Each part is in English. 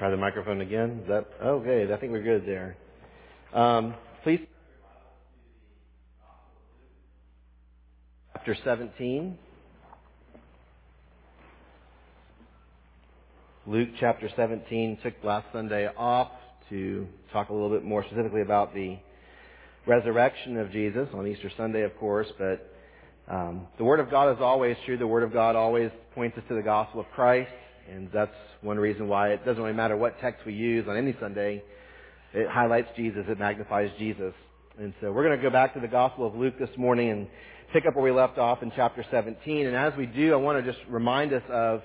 Try the microphone again. Is that okay? I think we're good there. Um, please. Chapter 17. Luke chapter 17 took last Sunday off to talk a little bit more specifically about the resurrection of Jesus on Easter Sunday, of course, but um, the Word of God is always true. The Word of God always points us to the gospel of Christ, and that's one reason why it doesn't really matter what text we use on any Sunday. It highlights Jesus. It magnifies Jesus. And so we're going to go back to the Gospel of Luke this morning and pick up where we left off in chapter 17. And as we do, I want to just remind us of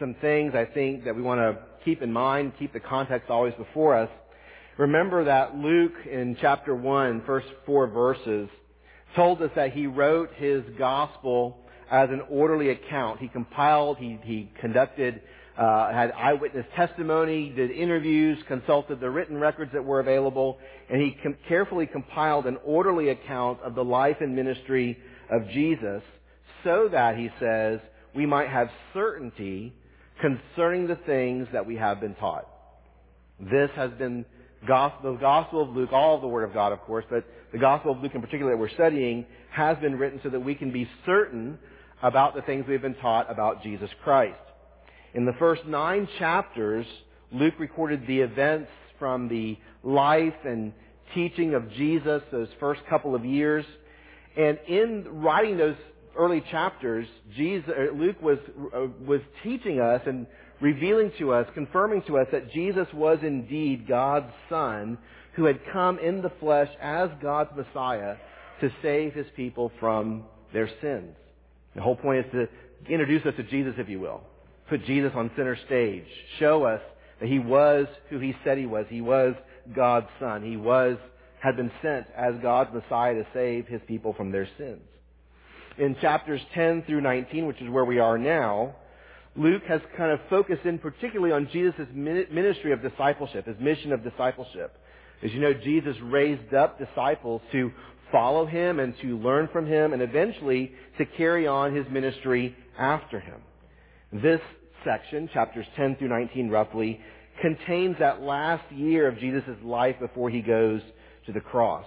some things I think that we want to keep in mind, keep the context always before us. Remember that Luke in chapter 1, first four verses, told us that he wrote his gospel as an orderly account. He compiled, he, he conducted, uh, had eyewitness testimony, did interviews, consulted the written records that were available, and he com- carefully compiled an orderly account of the life and ministry of Jesus so that, he says, we might have certainty concerning the things that we have been taught. This has been gospel, the Gospel of Luke, all of the Word of God, of course, but the Gospel of Luke in particular that we're studying has been written so that we can be certain about the things we've been taught about Jesus Christ. In the first nine chapters, Luke recorded the events from the life and teaching of Jesus those first couple of years. And in writing those early chapters, Jesus, uh, Luke was, uh, was teaching us and revealing to us, confirming to us that Jesus was indeed God's Son who had come in the flesh as God's Messiah to save his people from their sins. The whole point is to introduce us to Jesus, if you will. Put Jesus on center stage. Show us that he was who he said he was. He was God's Son. He was, had been sent as God's Messiah to save his people from their sins in chapters 10 through 19, which is where we are now, Luke has kind of focused in particularly on Jesus' ministry of discipleship, his mission of discipleship. As you know, Jesus raised up disciples to follow him and to learn from him and eventually to carry on his ministry after him. This section, chapters 10 through 19 roughly, contains that last year of Jesus' life before he goes to the cross.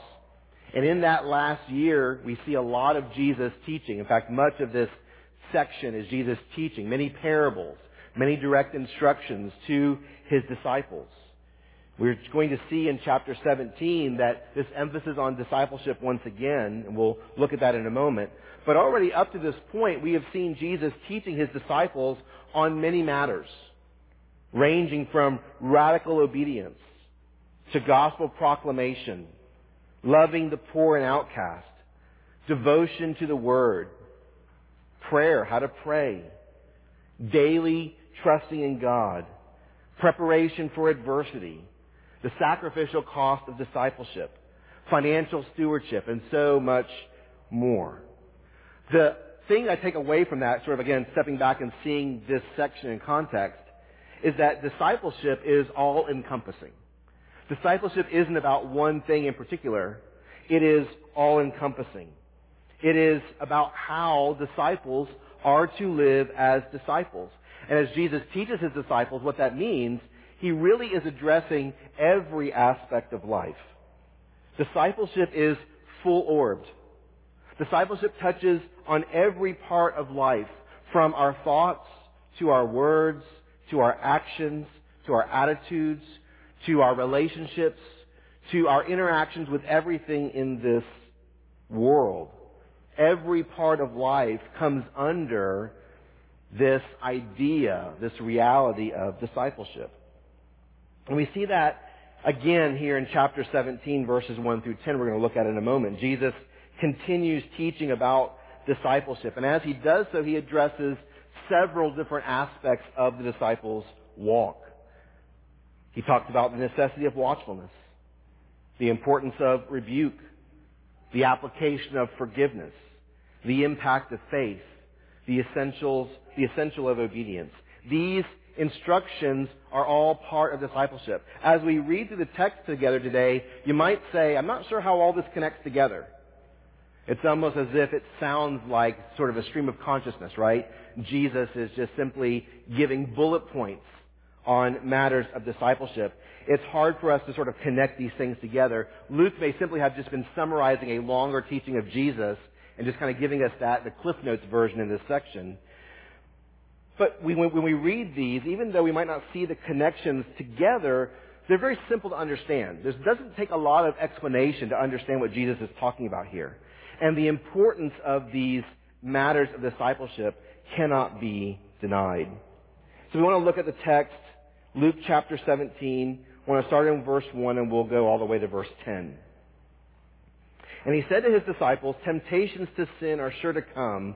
And in that last year, we see a lot of Jesus teaching. In fact, much of this section is Jesus teaching, many parables, many direct instructions to his disciples. We're going to see in chapter 17 that this emphasis on discipleship once again, and we'll look at that in a moment. But already up to this point, we have seen Jesus teaching his disciples on many matters, ranging from radical obedience to gospel proclamation loving the poor and outcast, devotion to the Word, prayer, how to pray, daily trusting in God, preparation for adversity, the sacrificial cost of discipleship, financial stewardship, and so much more. The thing I take away from that, sort of again stepping back and seeing this section in context, is that discipleship is all encompassing. Discipleship isn't about one thing in particular. It is all encompassing. It is about how disciples are to live as disciples. And as Jesus teaches his disciples what that means, he really is addressing every aspect of life. Discipleship is full orbed. Discipleship touches on every part of life, from our thoughts to our words, to our actions, to our attitudes, to our relationships, to our interactions with everything in this world. Every part of life comes under this idea, this reality of discipleship. And we see that again here in chapter 17, verses 1 through 10. We're going to look at in a moment. Jesus continues teaching about discipleship. And as he does so, he addresses several different aspects of the disciples' walk. He talked about the necessity of watchfulness, the importance of rebuke, the application of forgiveness, the impact of faith, the essentials, the essential of obedience. These instructions are all part of discipleship. As we read through the text together today, you might say, I'm not sure how all this connects together. It's almost as if it sounds like sort of a stream of consciousness, right? Jesus is just simply giving bullet points on matters of discipleship. It's hard for us to sort of connect these things together. Luke may simply have just been summarizing a longer teaching of Jesus and just kind of giving us that, the Cliff Notes version in this section. But we, when we read these, even though we might not see the connections together, they're very simple to understand. This doesn't take a lot of explanation to understand what Jesus is talking about here. And the importance of these matters of discipleship cannot be denied. So we want to look at the text, Luke chapter 17. I want to start in verse 1 and we'll go all the way to verse 10. And he said to his disciples, Temptations to sin are sure to come,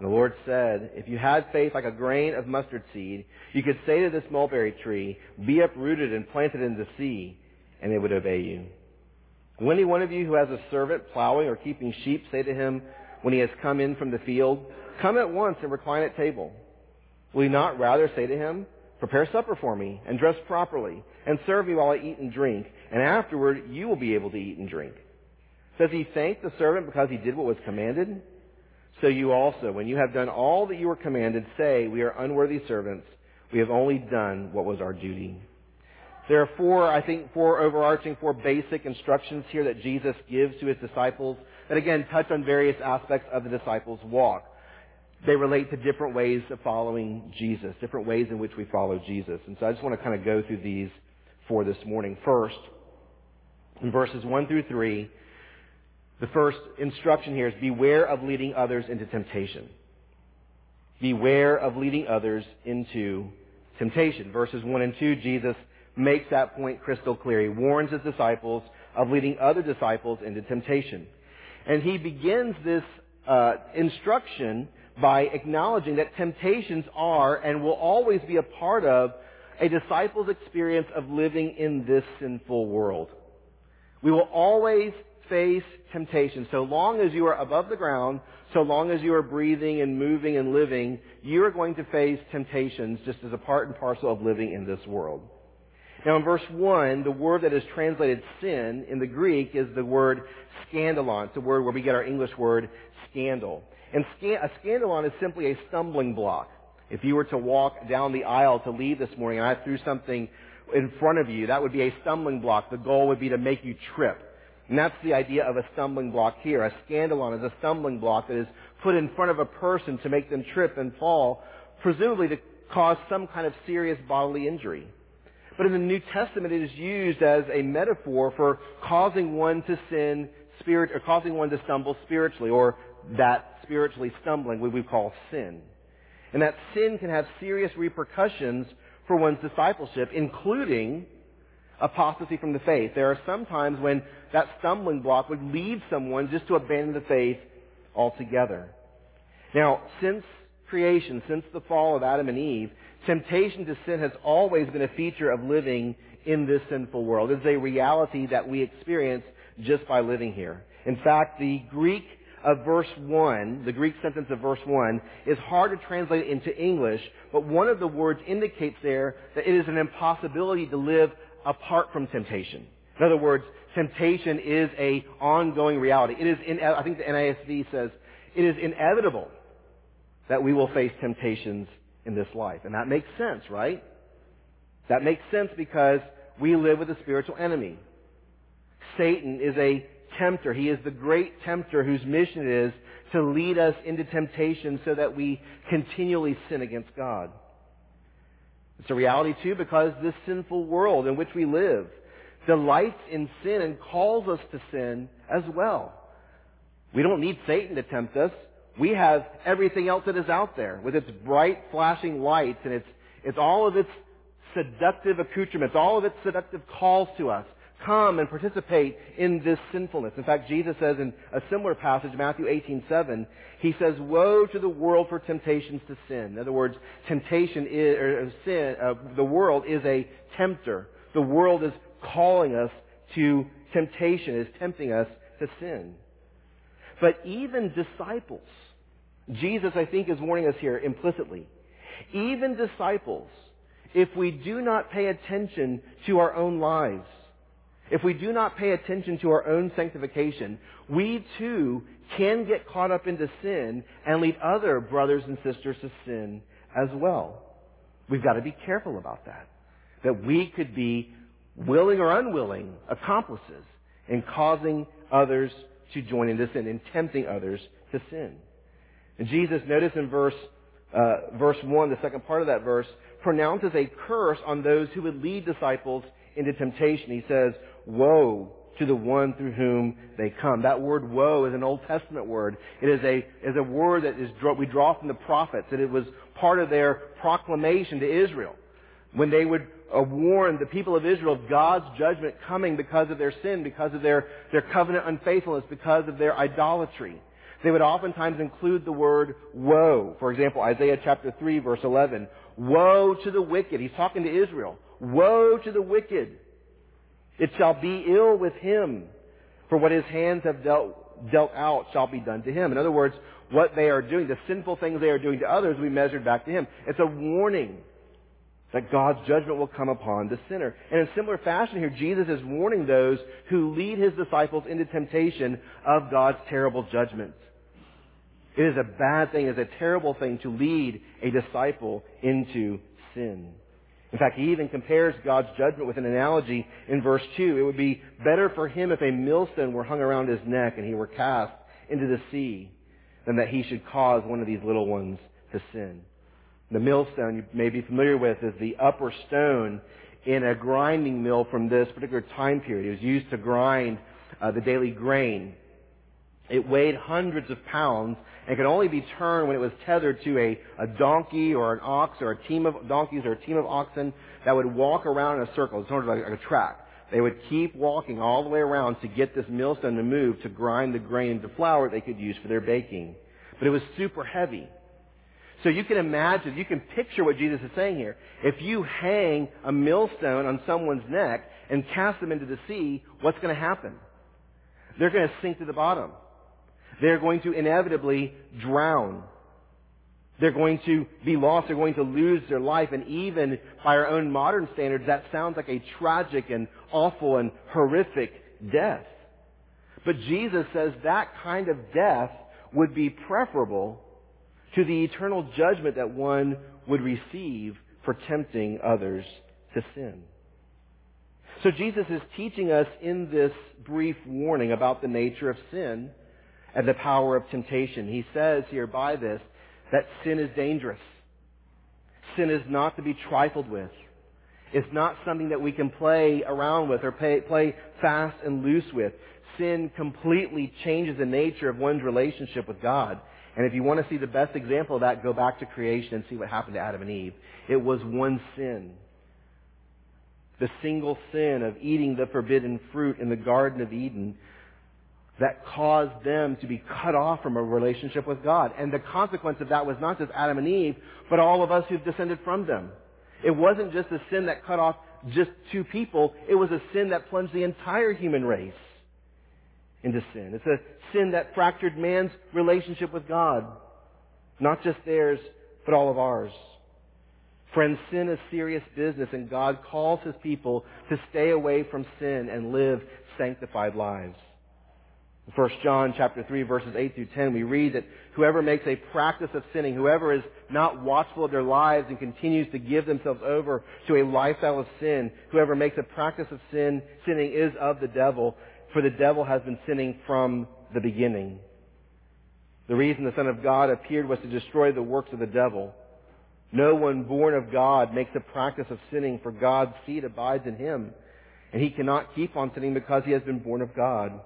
The Lord said, If you had faith like a grain of mustard seed, you could say to this mulberry tree, Be uprooted and planted in the sea, and it would obey you. Will any one of you who has a servant plowing or keeping sheep say to him, when he has come in from the field, Come at once and recline at table? Will he not rather say to him, Prepare supper for me, and dress properly, and serve me while I eat and drink, and afterward you will be able to eat and drink? Does he thank the servant because he did what was commanded? So you also, when you have done all that you were commanded, say, We are unworthy servants. We have only done what was our duty. There are four, I think, four overarching, four basic instructions here that Jesus gives to his disciples that again touch on various aspects of the disciples' walk. They relate to different ways of following Jesus, different ways in which we follow Jesus. And so I just want to kind of go through these for this morning. First, in verses 1 through 3, the first instruction here is beware of leading others into temptation. Beware of leading others into temptation. Verses 1 and 2, Jesus makes that point crystal clear. He warns his disciples of leading other disciples into temptation. And he begins this uh, instruction by acknowledging that temptations are and will always be a part of a disciple's experience of living in this sinful world. We will always face temptation. So long as you are above the ground, so long as you are breathing and moving and living, you are going to face temptations just as a part and parcel of living in this world. Now in verse 1, the word that is translated sin in the Greek is the word scandalon. It's the word where we get our English word scandal. And a scandalon is simply a stumbling block. If you were to walk down the aisle to leave this morning and I threw something in front of you, that would be a stumbling block. The goal would be to make you trip. And that's the idea of a stumbling block here. A scandalon is a stumbling block that is put in front of a person to make them trip and fall, presumably to cause some kind of serious bodily injury. But in the New Testament, it is used as a metaphor for causing one to sin spirit, or causing one to stumble spiritually, or that spiritually stumbling, we call sin. And that sin can have serious repercussions for one's discipleship, including apostasy from the faith. There are some times when that stumbling block would lead someone just to abandon the faith altogether. Now, since creation, since the fall of Adam and Eve, temptation to sin has always been a feature of living in this sinful world. It's a reality that we experience just by living here. In fact, the Greek of verse 1, the Greek sentence of verse 1, is hard to translate into English, but one of the words indicates there that it is an impossibility to live apart from temptation. In other words, temptation is a ongoing reality. It is, I think the NASB says, it is inevitable that we will face temptations in this life. And that makes sense, right? That makes sense because we live with a spiritual enemy. Satan is a tempter. He is the great tempter whose mission it is to lead us into temptation so that we continually sin against God. It's a reality too because this sinful world in which we live delights in sin and calls us to sin as well. We don't need Satan to tempt us. We have everything else that is out there with its bright flashing lights and its, it's all of its seductive accoutrements, all of its seductive calls to us come and participate in this sinfulness. In fact, Jesus says in a similar passage, Matthew 18:7, he says, "Woe to the world for temptations to sin." In other words, temptation is or sin. Uh, the world is a tempter. The world is calling us to temptation, is tempting us to sin. But even disciples, Jesus, I think, is warning us here implicitly. Even disciples, if we do not pay attention to our own lives, if we do not pay attention to our own sanctification, we too can get caught up into sin and lead other brothers and sisters to sin as well. We've got to be careful about that. That we could be willing or unwilling accomplices in causing others to join in into sin, in tempting others to sin. And Jesus, notice in verse, uh, verse 1, the second part of that verse, pronounces a curse on those who would lead disciples into temptation. He says, woe to the one through whom they come. That word woe is an Old Testament word. It is a, is a word that is, we draw from the prophets, and it was part of their proclamation to Israel. When they would uh, warn the people of Israel of God's judgment coming because of their sin, because of their, their covenant unfaithfulness, because of their idolatry. They would oftentimes include the word woe. For example, Isaiah chapter 3 verse 11. Woe to the wicked. He's talking to Israel. Woe to the wicked. It shall be ill with him, for what his hands have dealt, dealt out shall be done to him. In other words, what they are doing, the sinful things they are doing to others, will be measured back to him. It's a warning that God's judgment will come upon the sinner. And in similar fashion here, Jesus is warning those who lead his disciples into temptation of God's terrible judgments. It is a bad thing, it is a terrible thing to lead a disciple into sin. In fact, he even compares God's judgment with an analogy in verse 2. It would be better for him if a millstone were hung around his neck and he were cast into the sea than that he should cause one of these little ones to sin. The millstone you may be familiar with is the upper stone in a grinding mill from this particular time period. It was used to grind uh, the daily grain. It weighed hundreds of pounds and could only be turned when it was tethered to a, a donkey or an ox or a team of donkeys or a team of oxen that would walk around in a circle. It's sort of like a track. They would keep walking all the way around to get this millstone to move to grind the grain into flour they could use for their baking. But it was super heavy. So you can imagine, you can picture what Jesus is saying here. If you hang a millstone on someone's neck and cast them into the sea, what's going to happen? They're going to sink to the bottom. They're going to inevitably drown. They're going to be lost. They're going to lose their life. And even by our own modern standards, that sounds like a tragic and awful and horrific death. But Jesus says that kind of death would be preferable to the eternal judgment that one would receive for tempting others to sin. So Jesus is teaching us in this brief warning about the nature of sin and the power of temptation. He says here by this that sin is dangerous. Sin is not to be trifled with. It's not something that we can play around with or play, play fast and loose with. Sin completely changes the nature of one's relationship with God. And if you want to see the best example of that, go back to creation and see what happened to Adam and Eve. It was one sin. The single sin of eating the forbidden fruit in the Garden of Eden that caused them to be cut off from a relationship with God. And the consequence of that was not just Adam and Eve, but all of us who've descended from them. It wasn't just a sin that cut off just two people. It was a sin that plunged the entire human race into sin. It's a sin that fractured man's relationship with God. Not just theirs, but all of ours. Friends, sin is serious business and God calls His people to stay away from sin and live sanctified lives. 1 John chapter 3 verses 8 through 10, we read that whoever makes a practice of sinning, whoever is not watchful of their lives and continues to give themselves over to a lifestyle of sin, whoever makes a practice of sin, sinning is of the devil, for the devil has been sinning from the beginning. The reason the Son of God appeared was to destroy the works of the devil. No one born of God makes a practice of sinning, for God's seed abides in him. And he cannot keep on sinning because he has been born of God.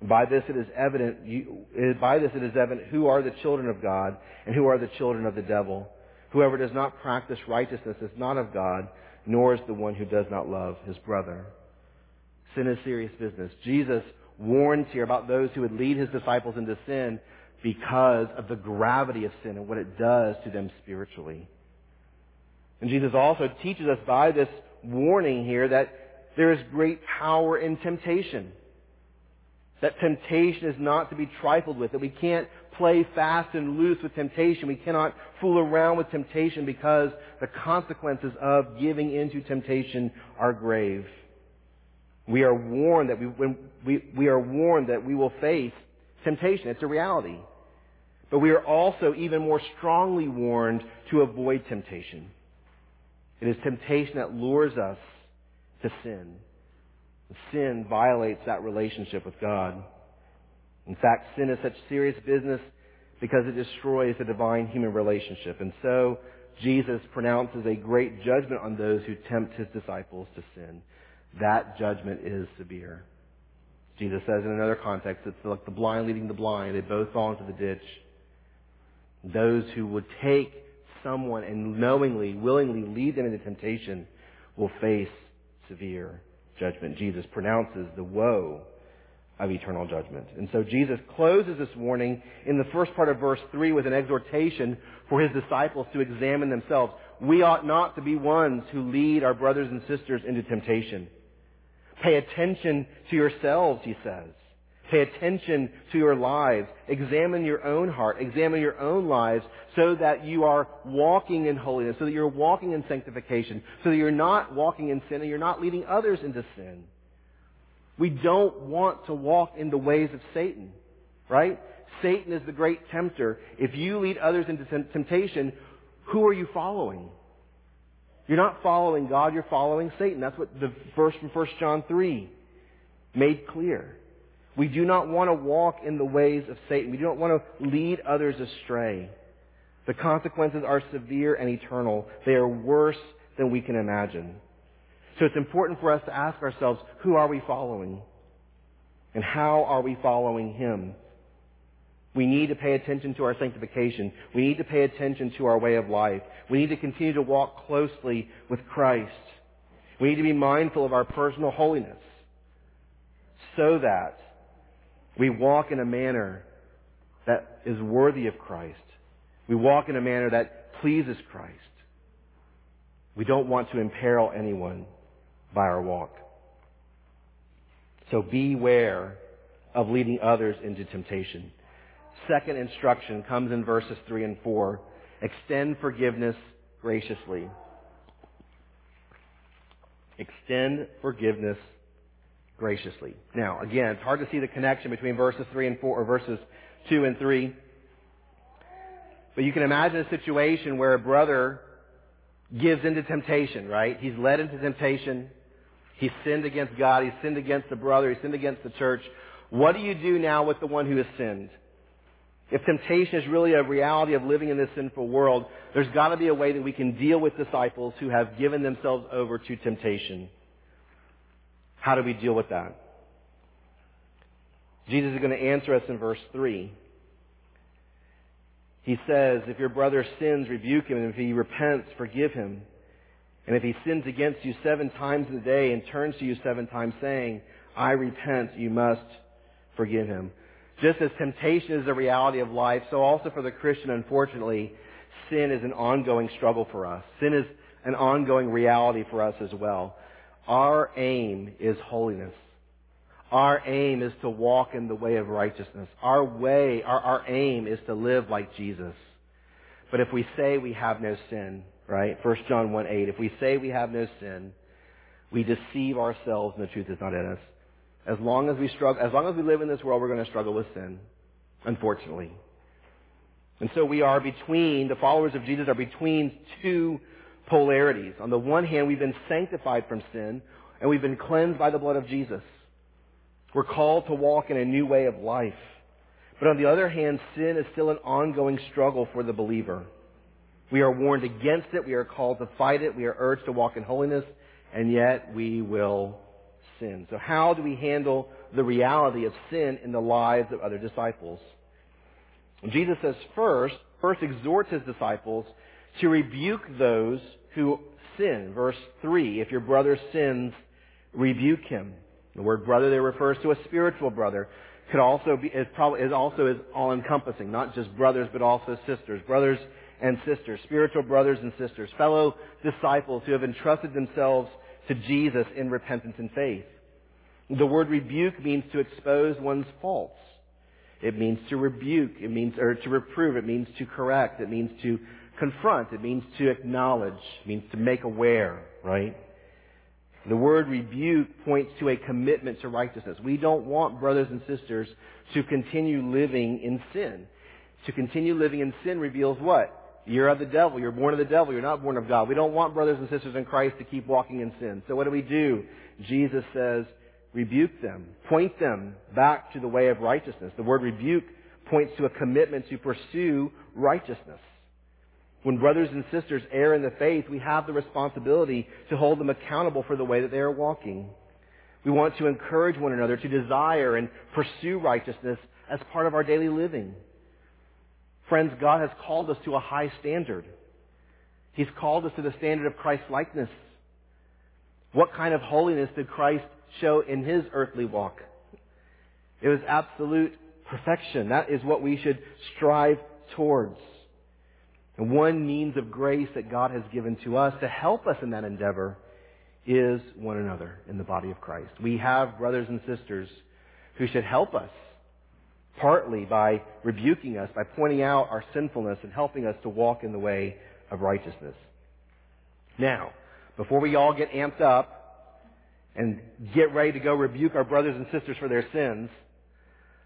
By this it is evident, you, by this it is evident who are the children of God and who are the children of the devil. Whoever does not practice righteousness is not of God, nor is the one who does not love his brother. Sin is serious business. Jesus warns here about those who would lead his disciples into sin because of the gravity of sin and what it does to them spiritually. And Jesus also teaches us by this warning here that there is great power in temptation. That temptation is not to be trifled with, that we can't play fast and loose with temptation. We cannot fool around with temptation because the consequences of giving into temptation are grave. We are warned that we, we, we are warned that we will face temptation. It's a reality. But we are also even more strongly warned to avoid temptation. It is temptation that lures us to sin. Sin violates that relationship with God. In fact, sin is such serious business because it destroys the divine human relationship. And so, Jesus pronounces a great judgment on those who tempt his disciples to sin. That judgment is severe. Jesus says in another context, it's like the blind leading the blind. They both fall into the ditch. Those who would take someone and knowingly, willingly lead them into temptation will face severe judgment. Jesus pronounces the woe of eternal judgment. And so Jesus closes this warning in the first part of verse 3 with an exhortation for his disciples to examine themselves. We ought not to be ones who lead our brothers and sisters into temptation. Pay attention to yourselves, he says. Pay attention to your lives. Examine your own heart. Examine your own lives so that you are walking in holiness, so that you're walking in sanctification, so that you're not walking in sin and you're not leading others into sin. We don't want to walk in the ways of Satan, right? Satan is the great tempter. If you lead others into temptation, who are you following? You're not following God, you're following Satan. That's what the verse from 1 John 3 made clear. We do not want to walk in the ways of Satan. We do not want to lead others astray. The consequences are severe and eternal. They are worse than we can imagine. So it's important for us to ask ourselves, who are we following? And how are we following Him? We need to pay attention to our sanctification. We need to pay attention to our way of life. We need to continue to walk closely with Christ. We need to be mindful of our personal holiness so that we walk in a manner that is worthy of Christ. We walk in a manner that pleases Christ. We don't want to imperil anyone by our walk. So beware of leading others into temptation. Second instruction comes in verses 3 and 4. Extend forgiveness graciously. Extend forgiveness graciously. Now, again, it's hard to see the connection between verses 3 and 4, or verses 2 and 3. But you can imagine a situation where a brother gives into temptation, right? He's led into temptation. He's sinned against God. He's sinned against the brother. He's sinned against the church. What do you do now with the one who has sinned? If temptation is really a reality of living in this sinful world, there's got to be a way that we can deal with disciples who have given themselves over to temptation. How do we deal with that? Jesus is going to answer us in verse 3. He says, If your brother sins, rebuke him, and if he repents, forgive him. And if he sins against you seven times in a day and turns to you seven times saying, I repent, you must forgive him. Just as temptation is a reality of life, so also for the Christian, unfortunately, sin is an ongoing struggle for us. Sin is an ongoing reality for us as well. Our aim is holiness. Our aim is to walk in the way of righteousness. Our way, our, our aim is to live like Jesus. But if we say we have no sin, right? 1 John 1 8, if we say we have no sin, we deceive ourselves and the truth is not in us. As long as we struggle, as long as we live in this world, we're going to struggle with sin, unfortunately. And so we are between, the followers of Jesus are between two polarities. On the one hand, we've been sanctified from sin and we've been cleansed by the blood of Jesus. We're called to walk in a new way of life. But on the other hand, sin is still an ongoing struggle for the believer. We are warned against it. We are called to fight it. We are urged to walk in holiness. And yet we will sin. So how do we handle the reality of sin in the lives of other disciples? Jesus says first, first exhorts his disciples to rebuke those who sin. Verse 3, if your brother sins, rebuke him. The word brother there refers to a spiritual brother. Could also be, is probably, is also is all encompassing, not just brothers, but also sisters. Brothers and sisters, spiritual brothers and sisters, fellow disciples who have entrusted themselves to Jesus in repentance and faith. The word rebuke means to expose one's faults. It means to rebuke. It means, or to reprove. It means to correct. It means to confront. It means to acknowledge. It means to make aware, right? The word rebuke points to a commitment to righteousness. We don't want brothers and sisters to continue living in sin. To continue living in sin reveals what? You're of the devil. You're born of the devil. You're not born of God. We don't want brothers and sisters in Christ to keep walking in sin. So what do we do? Jesus says, rebuke them. Point them back to the way of righteousness. The word rebuke points to a commitment to pursue righteousness. When brothers and sisters err in the faith, we have the responsibility to hold them accountable for the way that they are walking. We want to encourage one another to desire and pursue righteousness as part of our daily living. Friends, God has called us to a high standard. He's called us to the standard of Christ likeness. What kind of holiness did Christ show in his earthly walk? It was absolute perfection. That is what we should strive towards. And one means of grace that God has given to us to help us in that endeavor is one another in the body of Christ. We have brothers and sisters who should help us, partly by rebuking us, by pointing out our sinfulness and helping us to walk in the way of righteousness. Now, before we all get amped up and get ready to go rebuke our brothers and sisters for their sins,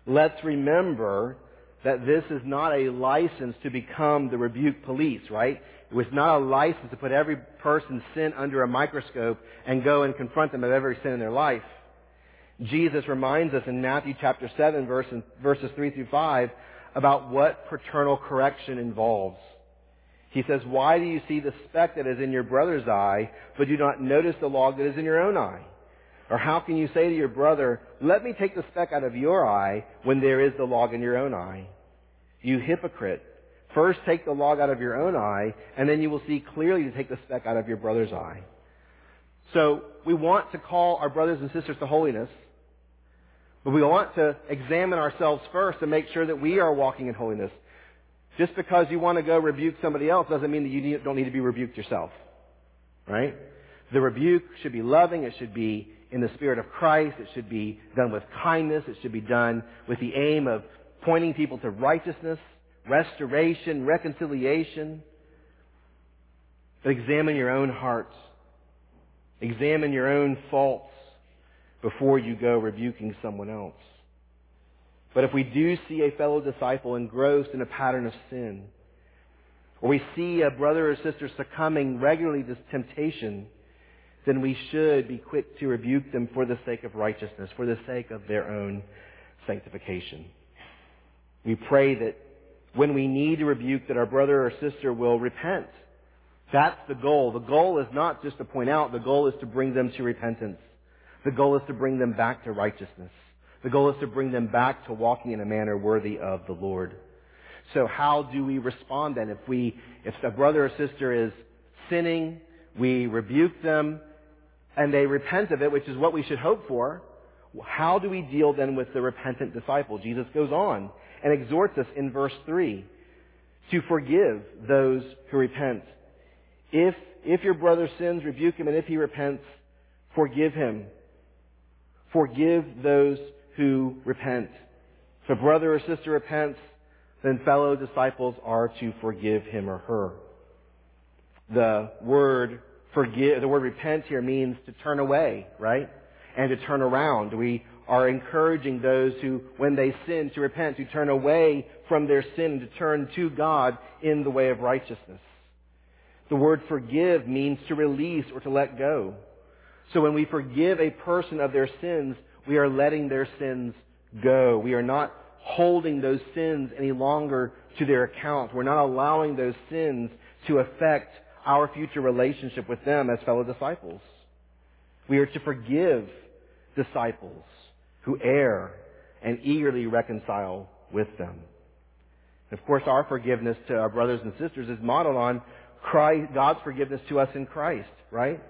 let's remember that this is not a license to become the rebuke police, right? It was not a license to put every person's sin under a microscope and go and confront them of every sin in their life. Jesus reminds us in Matthew chapter 7 verses, verses 3 through 5 about what paternal correction involves. He says, Why do you see the speck that is in your brother's eye, but do not notice the log that is in your own eye? Or how can you say to your brother, let me take the speck out of your eye when there is the log in your own eye? You hypocrite. First take the log out of your own eye, and then you will see clearly to take the speck out of your brother's eye. So we want to call our brothers and sisters to holiness, but we want to examine ourselves first and make sure that we are walking in holiness. Just because you want to go rebuke somebody else doesn't mean that you don't need to be rebuked yourself. Right? The rebuke should be loving. It should be in the spirit of Christ. It should be done with kindness. It should be done with the aim of pointing people to righteousness, restoration, reconciliation. But examine your own hearts. Examine your own faults before you go rebuking someone else. But if we do see a fellow disciple engrossed in a pattern of sin, or we see a brother or sister succumbing regularly to temptation, then we should be quick to rebuke them for the sake of righteousness, for the sake of their own sanctification. We pray that when we need to rebuke that our brother or sister will repent. That's the goal. The goal is not just to point out, the goal is to bring them to repentance. The goal is to bring them back to righteousness. The goal is to bring them back to walking in a manner worthy of the Lord. So how do we respond then? If we, if a brother or sister is sinning, we rebuke them, and they repent of it, which is what we should hope for, how do we deal then with the repentant disciple? Jesus goes on and exhorts us in verse 3 to forgive those who repent. If, if your brother sins, rebuke him, and if he repents, forgive him. Forgive those who repent. If a brother or sister repents, then fellow disciples are to forgive him or her. The word forgive, the word repent here means to turn away, right? And to turn around. We are encouraging those who, when they sin, to repent, to turn away from their sin, to turn to God in the way of righteousness. The word forgive means to release or to let go. So when we forgive a person of their sins, we are letting their sins go. We are not holding those sins any longer to their account. We're not allowing those sins to affect our future relationship with them as fellow disciples. We are to forgive disciples who err and eagerly reconcile with them. Of course, our forgiveness to our brothers and sisters is modeled on Christ, God's forgiveness to us in Christ, right?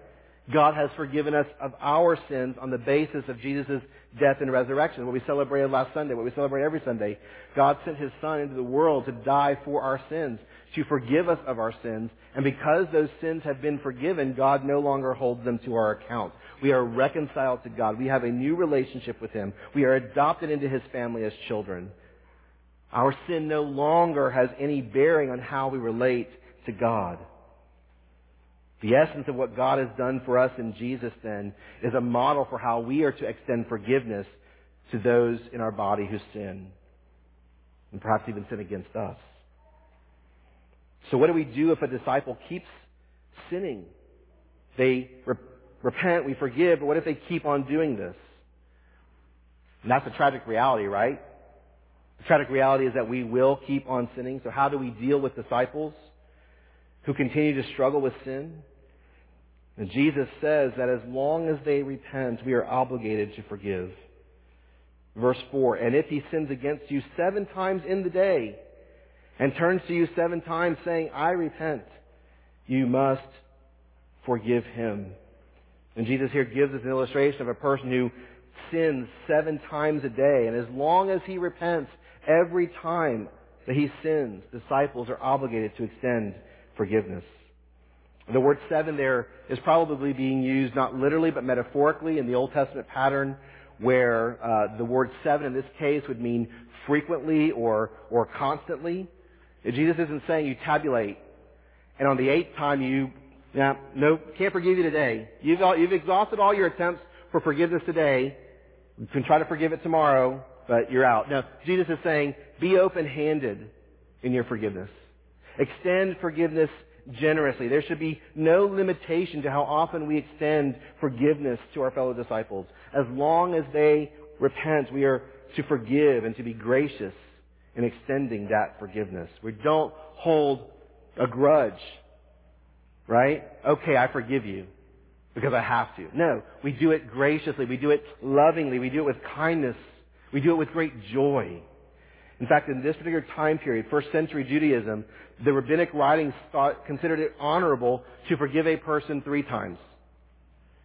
God has forgiven us of our sins on the basis of Jesus' death and resurrection, what we celebrated last Sunday, what we celebrate every Sunday. God sent His Son into the world to die for our sins, to forgive us of our sins, and because those sins have been forgiven, God no longer holds them to our account. We are reconciled to God. We have a new relationship with Him. We are adopted into His family as children. Our sin no longer has any bearing on how we relate to God. The essence of what God has done for us in Jesus then is a model for how we are to extend forgiveness to those in our body who sin and perhaps even sin against us. So what do we do if a disciple keeps sinning? They re- repent, we forgive, but what if they keep on doing this? And that's a tragic reality, right? The tragic reality is that we will keep on sinning. So how do we deal with disciples who continue to struggle with sin? And Jesus says that as long as they repent, we are obligated to forgive. Verse 4, and if he sins against you seven times in the day and turns to you seven times saying, I repent, you must forgive him. And Jesus here gives us an illustration of a person who sins seven times a day. And as long as he repents every time that he sins, disciples are obligated to extend forgiveness. The word seven there is probably being used not literally but metaphorically in the Old Testament pattern where uh, the word seven in this case would mean frequently or, or constantly. Jesus isn't saying you tabulate and on the eighth time you, yeah, no, can't forgive you today. You've, you've exhausted all your attempts for forgiveness today. You can try to forgive it tomorrow, but you're out. No, Jesus is saying be open-handed in your forgiveness. Extend forgiveness generously. There should be no limitation to how often we extend forgiveness to our fellow disciples. As long as they repent, we are to forgive and to be gracious in extending that forgiveness. We don't hold a grudge, right? Okay, I forgive you because I have to. No, we do it graciously. We do it lovingly. We do it with kindness. We do it with great joy. In fact, in this particular time period, first century Judaism, the rabbinic writings thought, considered it honorable to forgive a person three times.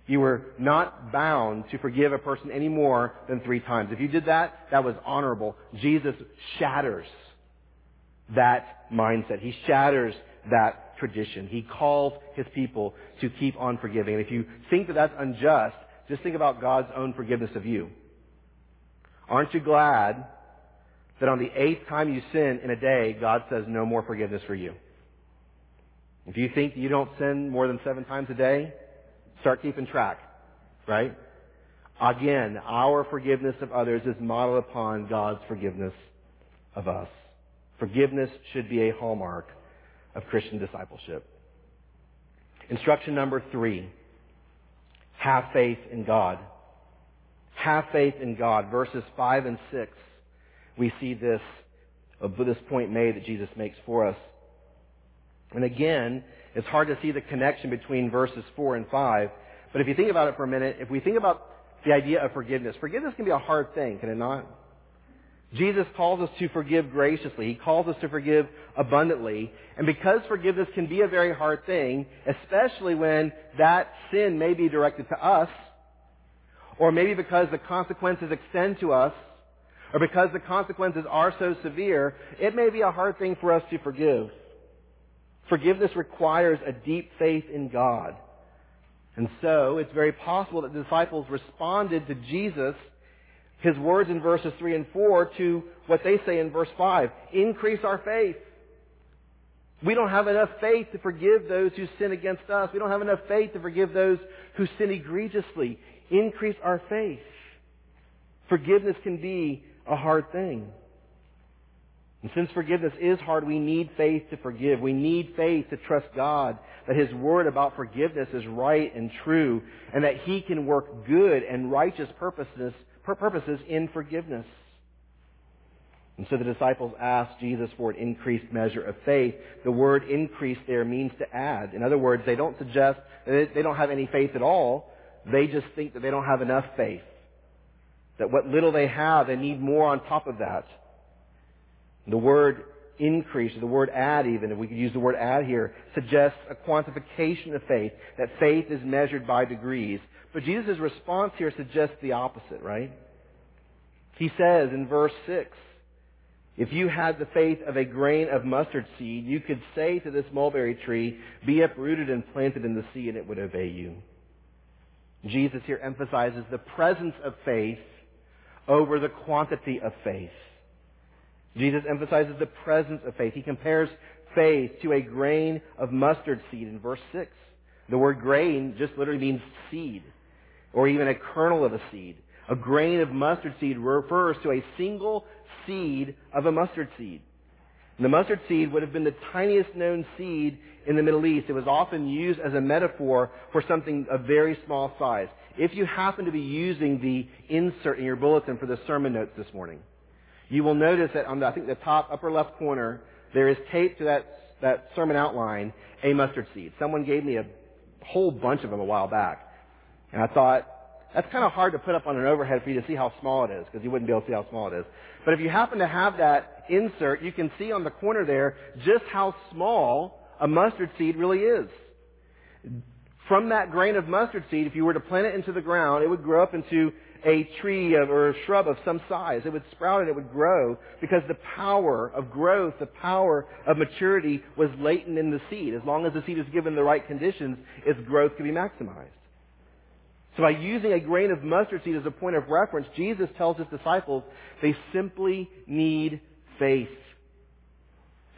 You were not bound to forgive a person any more than three times. If you did that, that was honorable. Jesus shatters that mindset. He shatters that tradition. He calls his people to keep on forgiving. And if you think that that's unjust, just think about God's own forgiveness of you. Aren't you glad that on the eighth time you sin in a day, God says no more forgiveness for you. If you think you don't sin more than seven times a day, start keeping track, right? Again, our forgiveness of others is modeled upon God's forgiveness of us. Forgiveness should be a hallmark of Christian discipleship. Instruction number three. Have faith in God. Have faith in God. Verses five and six we see this, this point made that Jesus makes for us. And again, it's hard to see the connection between verses 4 and 5. But if you think about it for a minute, if we think about the idea of forgiveness, forgiveness can be a hard thing, can it not? Jesus calls us to forgive graciously. He calls us to forgive abundantly. And because forgiveness can be a very hard thing, especially when that sin may be directed to us, or maybe because the consequences extend to us, or because the consequences are so severe, it may be a hard thing for us to forgive. Forgiveness requires a deep faith in God. And so, it's very possible that the disciples responded to Jesus, his words in verses 3 and 4, to what they say in verse 5. Increase our faith. We don't have enough faith to forgive those who sin against us. We don't have enough faith to forgive those who sin egregiously. Increase our faith. Forgiveness can be a hard thing. And since forgiveness is hard, we need faith to forgive. We need faith to trust God that His word about forgiveness is right and true, and that He can work good and righteous purposes, purposes in forgiveness. And so the disciples asked Jesus for an increased measure of faith. The word increase there means to add. In other words, they don't suggest that they don't have any faith at all. They just think that they don't have enough faith. That what little they have, they need more on top of that. The word increase, the word add even, if we could use the word add here, suggests a quantification of faith, that faith is measured by degrees. But Jesus' response here suggests the opposite, right? He says in verse 6, if you had the faith of a grain of mustard seed, you could say to this mulberry tree, be uprooted and planted in the sea, and it would obey you. Jesus here emphasizes the presence of faith over the quantity of faith. Jesus emphasizes the presence of faith. He compares faith to a grain of mustard seed in verse 6. The word grain just literally means seed, or even a kernel of a seed. A grain of mustard seed refers to a single seed of a mustard seed. And the mustard seed would have been the tiniest known seed in the Middle East. It was often used as a metaphor for something of very small size. If you happen to be using the insert in your bulletin for the sermon notes this morning, you will notice that on the, I think the top upper left corner, there is taped to that, that sermon outline a mustard seed. Someone gave me a whole bunch of them a while back. And I thought, that's kind of hard to put up on an overhead for you to see how small it is, because you wouldn't be able to see how small it is. But if you happen to have that insert, you can see on the corner there just how small a mustard seed really is. From that grain of mustard seed, if you were to plant it into the ground, it would grow up into a tree of, or a shrub of some size. It would sprout and it would grow because the power of growth, the power of maturity was latent in the seed. As long as the seed is given the right conditions, its growth can be maximized. So by using a grain of mustard seed as a point of reference, Jesus tells his disciples they simply need faith.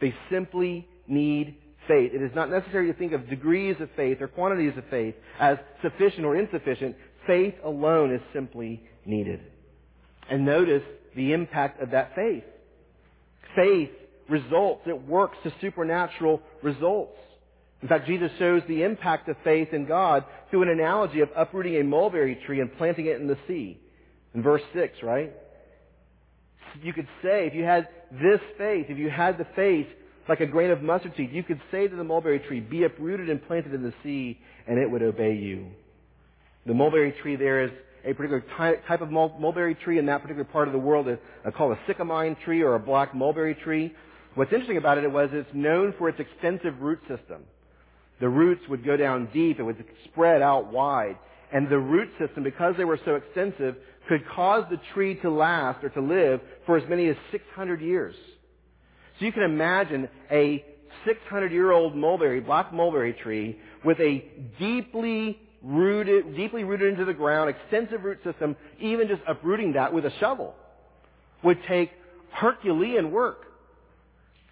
They simply need faith. It is not necessary to think of degrees of faith or quantities of faith as sufficient or insufficient. Faith alone is simply needed. And notice the impact of that faith. Faith results. It works to supernatural results. In fact, Jesus shows the impact of faith in God through an analogy of uprooting a mulberry tree and planting it in the sea. In verse 6, right? You could say, if you had this faith, if you had the faith like a grain of mustard seed, you could say to the mulberry tree, be uprooted and planted in the sea, and it would obey you. The mulberry tree there is a particular type of mulberry tree in that particular part of the world is uh, called a sycamine tree or a black mulberry tree. What's interesting about it was it's known for its extensive root system. The roots would go down deep. It would spread out wide. And the root system, because they were so extensive, could cause the tree to last or to live for as many as 600 years. So you can imagine a 600 year old mulberry, black mulberry tree with a deeply rooted, deeply rooted into the ground, extensive root system, even just uprooting that with a shovel would take Herculean work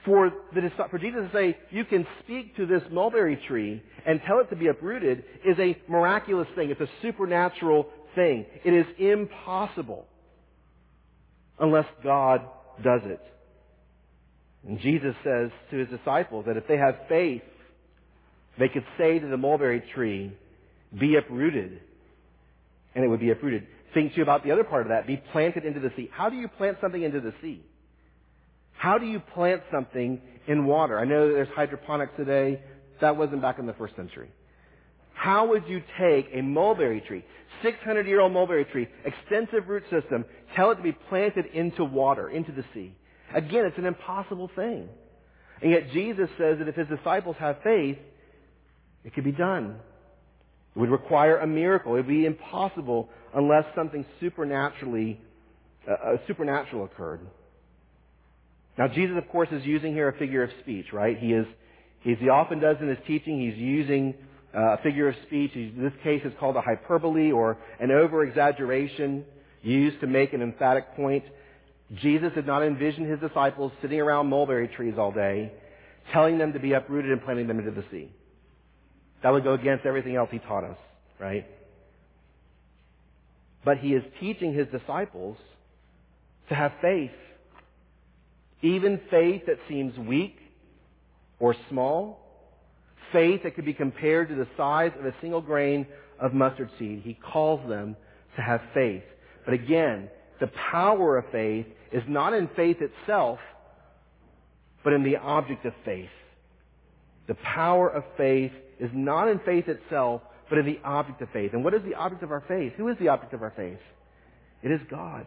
for, the, for Jesus to say, you can speak to this mulberry tree and tell it to be uprooted is a miraculous thing. It's a supernatural thing. It is impossible unless God does it. And Jesus says to his disciples that if they have faith, they could say to the mulberry tree, be uprooted. And it would be uprooted. Think too about the other part of that. Be planted into the sea. How do you plant something into the sea? How do you plant something in water? I know there's hydroponics today. That wasn't back in the first century. How would you take a mulberry tree, 600 year old mulberry tree, extensive root system, tell it to be planted into water, into the sea? Again, it's an impossible thing. And yet Jesus says that if his disciples have faith, it could be done. It would require a miracle. It would be impossible unless something supernaturally, uh, uh supernatural occurred. Now, Jesus, of course, is using here a figure of speech, right? He is, as he often does in his teaching, he's using uh, a figure of speech. in this case, it's called a hyperbole or an over-exaggeration used to make an emphatic point. Jesus did not envision his disciples sitting around mulberry trees all day, telling them to be uprooted and planting them into the sea. That would go against everything else he taught us, right? But he is teaching his disciples to have faith even faith that seems weak or small, faith that could be compared to the size of a single grain of mustard seed, he calls them to have faith. But again, the power of faith is not in faith itself, but in the object of faith. The power of faith is not in faith itself, but in the object of faith. And what is the object of our faith? Who is the object of our faith? It is God.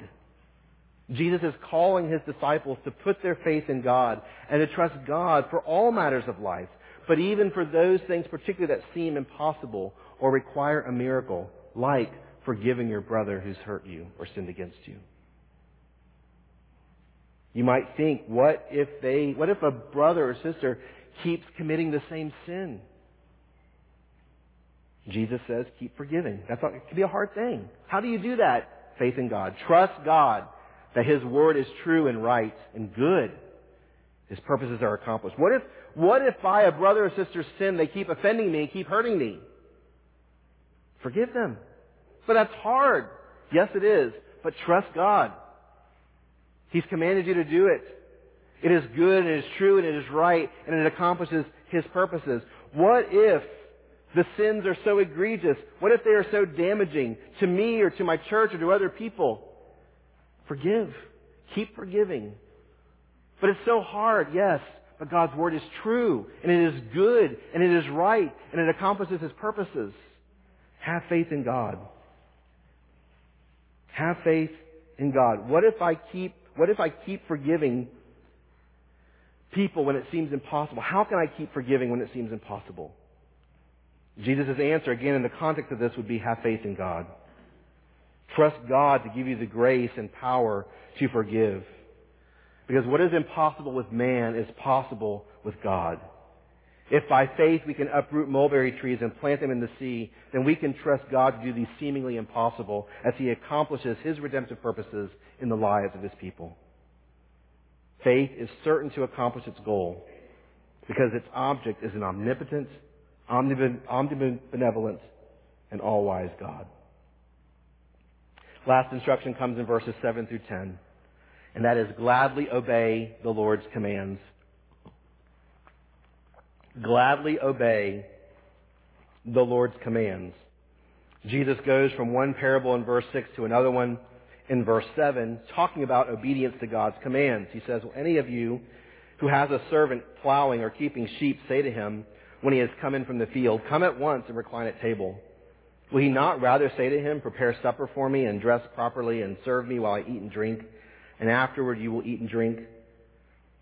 Jesus is calling his disciples to put their faith in God and to trust God for all matters of life, but even for those things particularly that seem impossible or require a miracle, like forgiving your brother who's hurt you or sinned against you. You might think, what if they, what if a brother or sister keeps committing the same sin? Jesus says, keep forgiving. That's it can be a hard thing. How do you do that? Faith in God. Trust God that His word is true and right and good. His purposes are accomplished. What if, what if by a brother or sister's sin they keep offending me and keep hurting me? Forgive them. But that's hard. Yes, it is. But trust God. He's commanded you to do it. It is good and it is true and it is right and it accomplishes His purposes. What if the sins are so egregious? What if they are so damaging to me or to my church or to other people? Forgive. Keep forgiving. But it's so hard, yes. But God's Word is true, and it is good, and it is right, and it accomplishes His purposes. Have faith in God. Have faith in God. What if I keep, what if I keep forgiving people when it seems impossible? How can I keep forgiving when it seems impossible? Jesus' answer, again, in the context of this, would be have faith in God. Trust God to give you the grace and power to forgive. Because what is impossible with man is possible with God. If by faith we can uproot mulberry trees and plant them in the sea, then we can trust God to do the seemingly impossible as He accomplishes His redemptive purposes in the lives of His people. Faith is certain to accomplish its goal because its object is an omnipotent, omnibenevolent, and all-wise God. Last instruction comes in verses 7 through 10, and that is gladly obey the Lord's commands gladly obey the Lord's commands. Jesus goes from one parable in verse 6 to another one in verse 7, talking about obedience to God's commands. He says, Will any of you who has a servant plowing or keeping sheep say to him, when he has come in from the field, Come at once and recline at table? Will he not rather say to him, Prepare supper for me and dress properly and serve me while I eat and drink, and afterward you will eat and drink?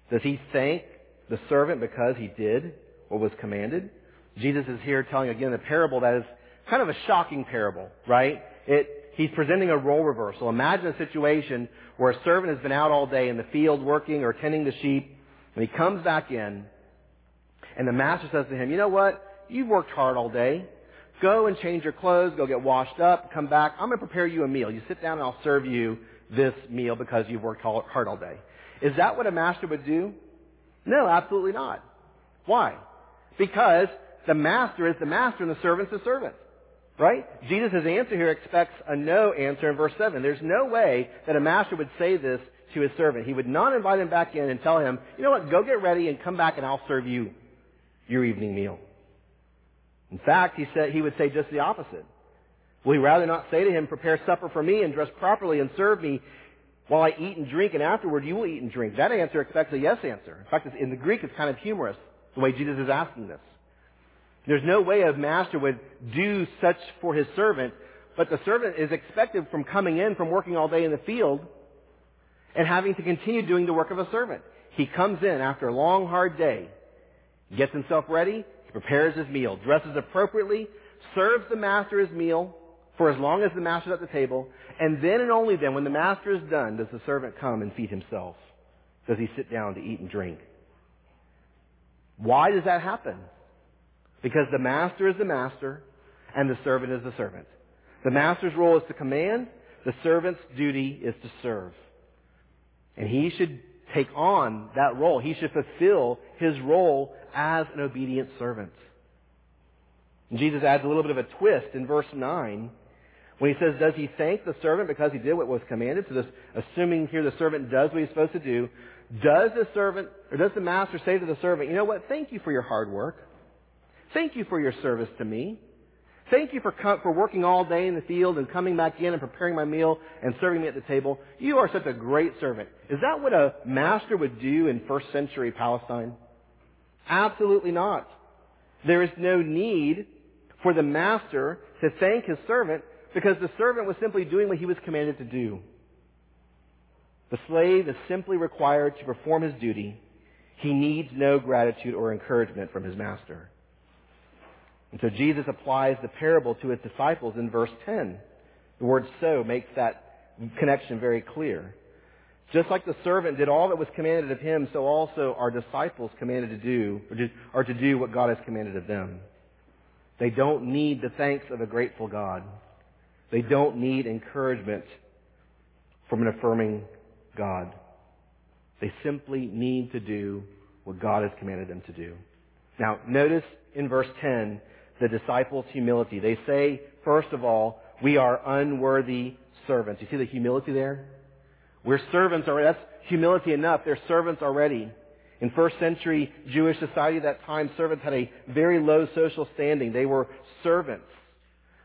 Does he thank the servant because he did what was commanded. Jesus is here telling again a parable that is kind of a shocking parable, right? It, he's presenting a role reversal. Imagine a situation where a servant has been out all day in the field working or tending the sheep, and he comes back in, and the master says to him, you know what? You've worked hard all day. Go and change your clothes, go get washed up, come back. I'm going to prepare you a meal. You sit down and I'll serve you this meal because you've worked hard all day. Is that what a master would do? No, absolutely not. Why? Because the master is the master and the servant's the servant. Right? Jesus' answer here expects a no answer in verse 7. There's no way that a master would say this to his servant. He would not invite him back in and tell him, you know what, go get ready and come back and I'll serve you your evening meal. In fact, he said, he would say just the opposite. Will he rather not say to him, prepare supper for me and dress properly and serve me while I eat and drink and afterward you will eat and drink? That answer expects a yes answer. In fact, in the Greek it's kind of humorous the way Jesus is asking this. There's no way a master would do such for his servant, but the servant is expected from coming in from working all day in the field and having to continue doing the work of a servant. He comes in after a long, hard day, gets himself ready, he prepares his meal, dresses appropriately, serves the master his meal for as long as the master's at the table, and then and only then, when the master is done, does the servant come and feed himself. Does he sit down to eat and drink. Why does that happen? Because the master is the master and the servant is the servant. The master's role is to command, the servant's duty is to serve. And he should take on that role. He should fulfill his role as an obedient servant. And Jesus adds a little bit of a twist in verse 9 when he says, Does he thank the servant because he did what was commanded? So this, assuming here the servant does what he's supposed to do, does the servant, or does the master say to the servant, you know what, thank you for your hard work. Thank you for your service to me. Thank you for, for working all day in the field and coming back in and preparing my meal and serving me at the table. You are such a great servant. Is that what a master would do in first century Palestine? Absolutely not. There is no need for the master to thank his servant because the servant was simply doing what he was commanded to do. The slave is simply required to perform his duty. He needs no gratitude or encouragement from his master. And so Jesus applies the parable to his disciples in verse 10. The word so makes that connection very clear. Just like the servant did all that was commanded of him, so also our disciples commanded to do, or to do what God has commanded of them. They don't need the thanks of a grateful God. They don't need encouragement from an affirming God. They simply need to do what God has commanded them to do. Now, notice in verse 10 the disciples' humility. They say, first of all, we are unworthy servants. You see the humility there? We're servants already. That's humility enough. They're servants already. In first century Jewish society at that time, servants had a very low social standing. They were servants.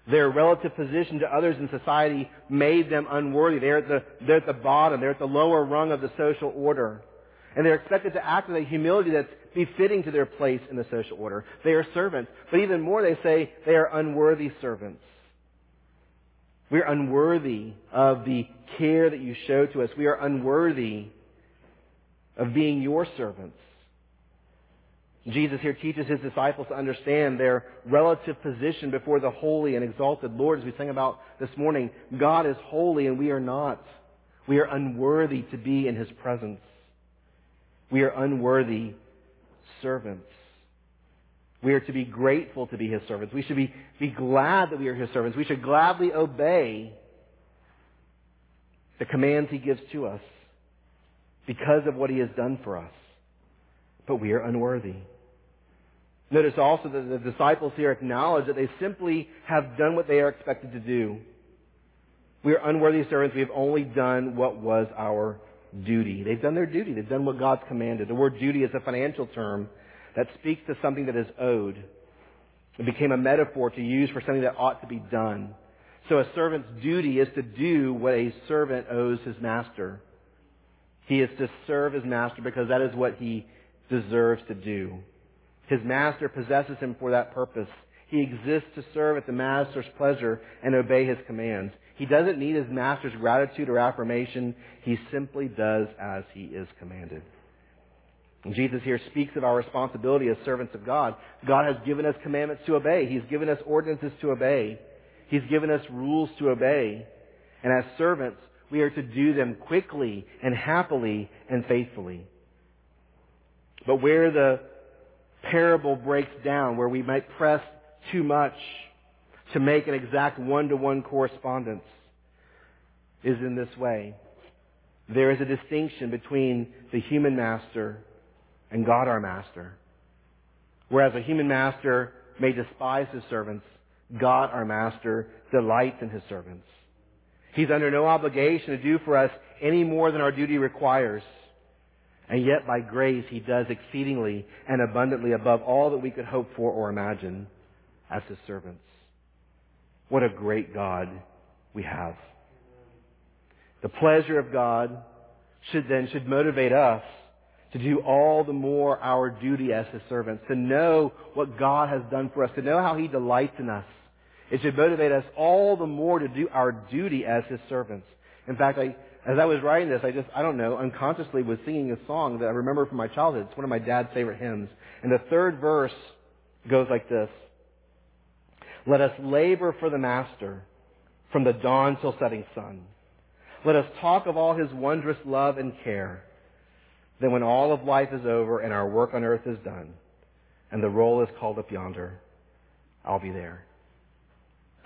Their relative position to others in society made them unworthy. They're at the, they're at the bottom. They're at the lower rung of the social order. And they're expected to act with a humility that's befitting to their place in the social order. They are servants. But even more, they say they are unworthy servants. We're unworthy of the care that you show to us. We are unworthy of being your servants. Jesus here teaches his disciples to understand their relative position before the holy and exalted Lord. As we sang about this morning, God is holy and we are not. We are unworthy to be in his presence. We are unworthy servants. We are to be grateful to be his servants. We should be, be glad that we are his servants. We should gladly obey the commands he gives to us because of what he has done for us. But we are unworthy. Notice also that the disciples here acknowledge that they simply have done what they are expected to do. We are unworthy servants. We have only done what was our duty. They've done their duty. They've done what God's commanded. The word duty is a financial term that speaks to something that is owed. It became a metaphor to use for something that ought to be done. So a servant's duty is to do what a servant owes his master. He is to serve his master because that is what he deserves to do. His master possesses him for that purpose. He exists to serve at the master's pleasure and obey his commands. He doesn't need his master's gratitude or affirmation. He simply does as he is commanded. And Jesus here speaks of our responsibility as servants of God. God has given us commandments to obey. He's given us ordinances to obey. He's given us rules to obey. And as servants, we are to do them quickly and happily and faithfully. But where the parable breaks down, where we might press too much to make an exact one-to-one correspondence, is in this way. There is a distinction between the human master and God our master. Whereas a human master may despise his servants, God our master delights in his servants. He's under no obligation to do for us any more than our duty requires. And yet by grace he does exceedingly and abundantly above all that we could hope for or imagine as his servants. What a great God we have. The pleasure of God should then should motivate us to do all the more our duty as his servants, to know what God has done for us, to know how he delights in us. It should motivate us all the more to do our duty as his servants. In fact, I, as I was writing this, I just, I don't know, unconsciously was singing a song that I remember from my childhood. It's one of my dad's favorite hymns. And the third verse goes like this. Let us labor for the Master from the dawn till setting sun. Let us talk of all his wondrous love and care then when all of life is over and our work on earth is done, and the roll is called up yonder, I'll be there.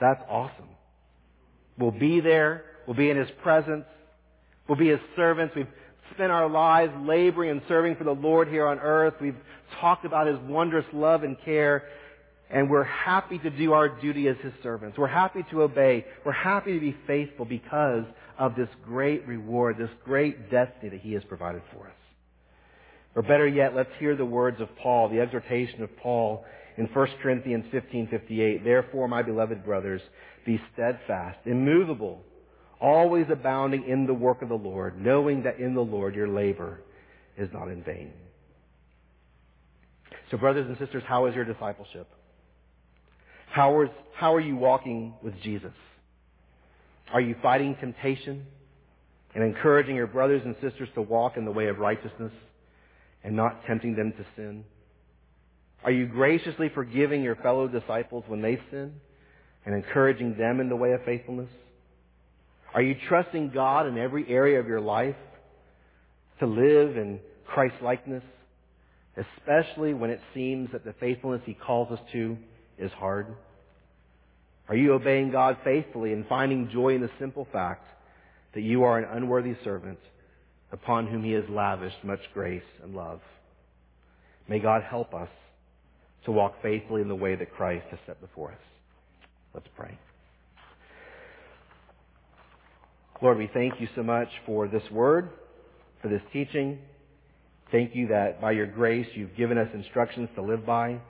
That's awesome. We'll be there. We'll be in His presence. We'll be His servants. We've spent our lives laboring and serving for the Lord here on earth. We've talked about His wondrous love and care. And we're happy to do our duty as His servants. We're happy to obey. We're happy to be faithful because of this great reward, this great destiny that He has provided for us. Or better yet, let's hear the words of Paul, the exhortation of Paul in 1 Corinthians 15:58. Therefore, my beloved brothers, be steadfast, immovable, always abounding in the work of the Lord, knowing that in the Lord your labor is not in vain. So brothers and sisters, how is your discipleship? How is, how are you walking with Jesus? Are you fighting temptation? and encouraging your brothers and sisters to walk in the way of righteousness and not tempting them to sin? Are you graciously forgiving your fellow disciples when they sin and encouraging them in the way of faithfulness? Are you trusting God in every area of your life to live in Christ likeness, especially when it seems that the faithfulness He calls us to is hard? Are you obeying God faithfully and finding joy in the simple fact that you are an unworthy servant upon whom He has lavished much grace and love? May God help us to walk faithfully in the way that Christ has set before us. Let's pray. Lord, we thank you so much for this word, for this teaching. Thank you that by your grace you've given us instructions to live by.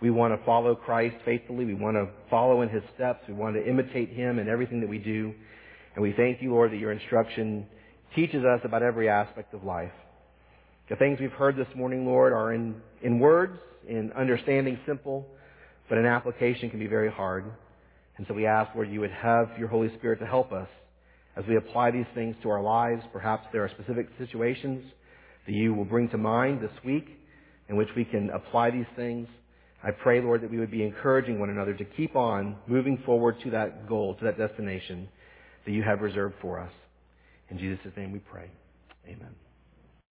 We want to follow Christ faithfully. We want to follow in his steps. We want to imitate him in everything that we do. And we thank you, Lord, that your instruction teaches us about every aspect of life. The things we've heard this morning, Lord, are in, in words, in understanding simple, but in application can be very hard. And so we ask, Lord, you would have your Holy Spirit to help us as we apply these things to our lives. Perhaps there are specific situations that you will bring to mind this week in which we can apply these things. I pray, Lord, that we would be encouraging one another to keep on moving forward to that goal, to that destination that you have reserved for us. In Jesus' name we pray. Amen.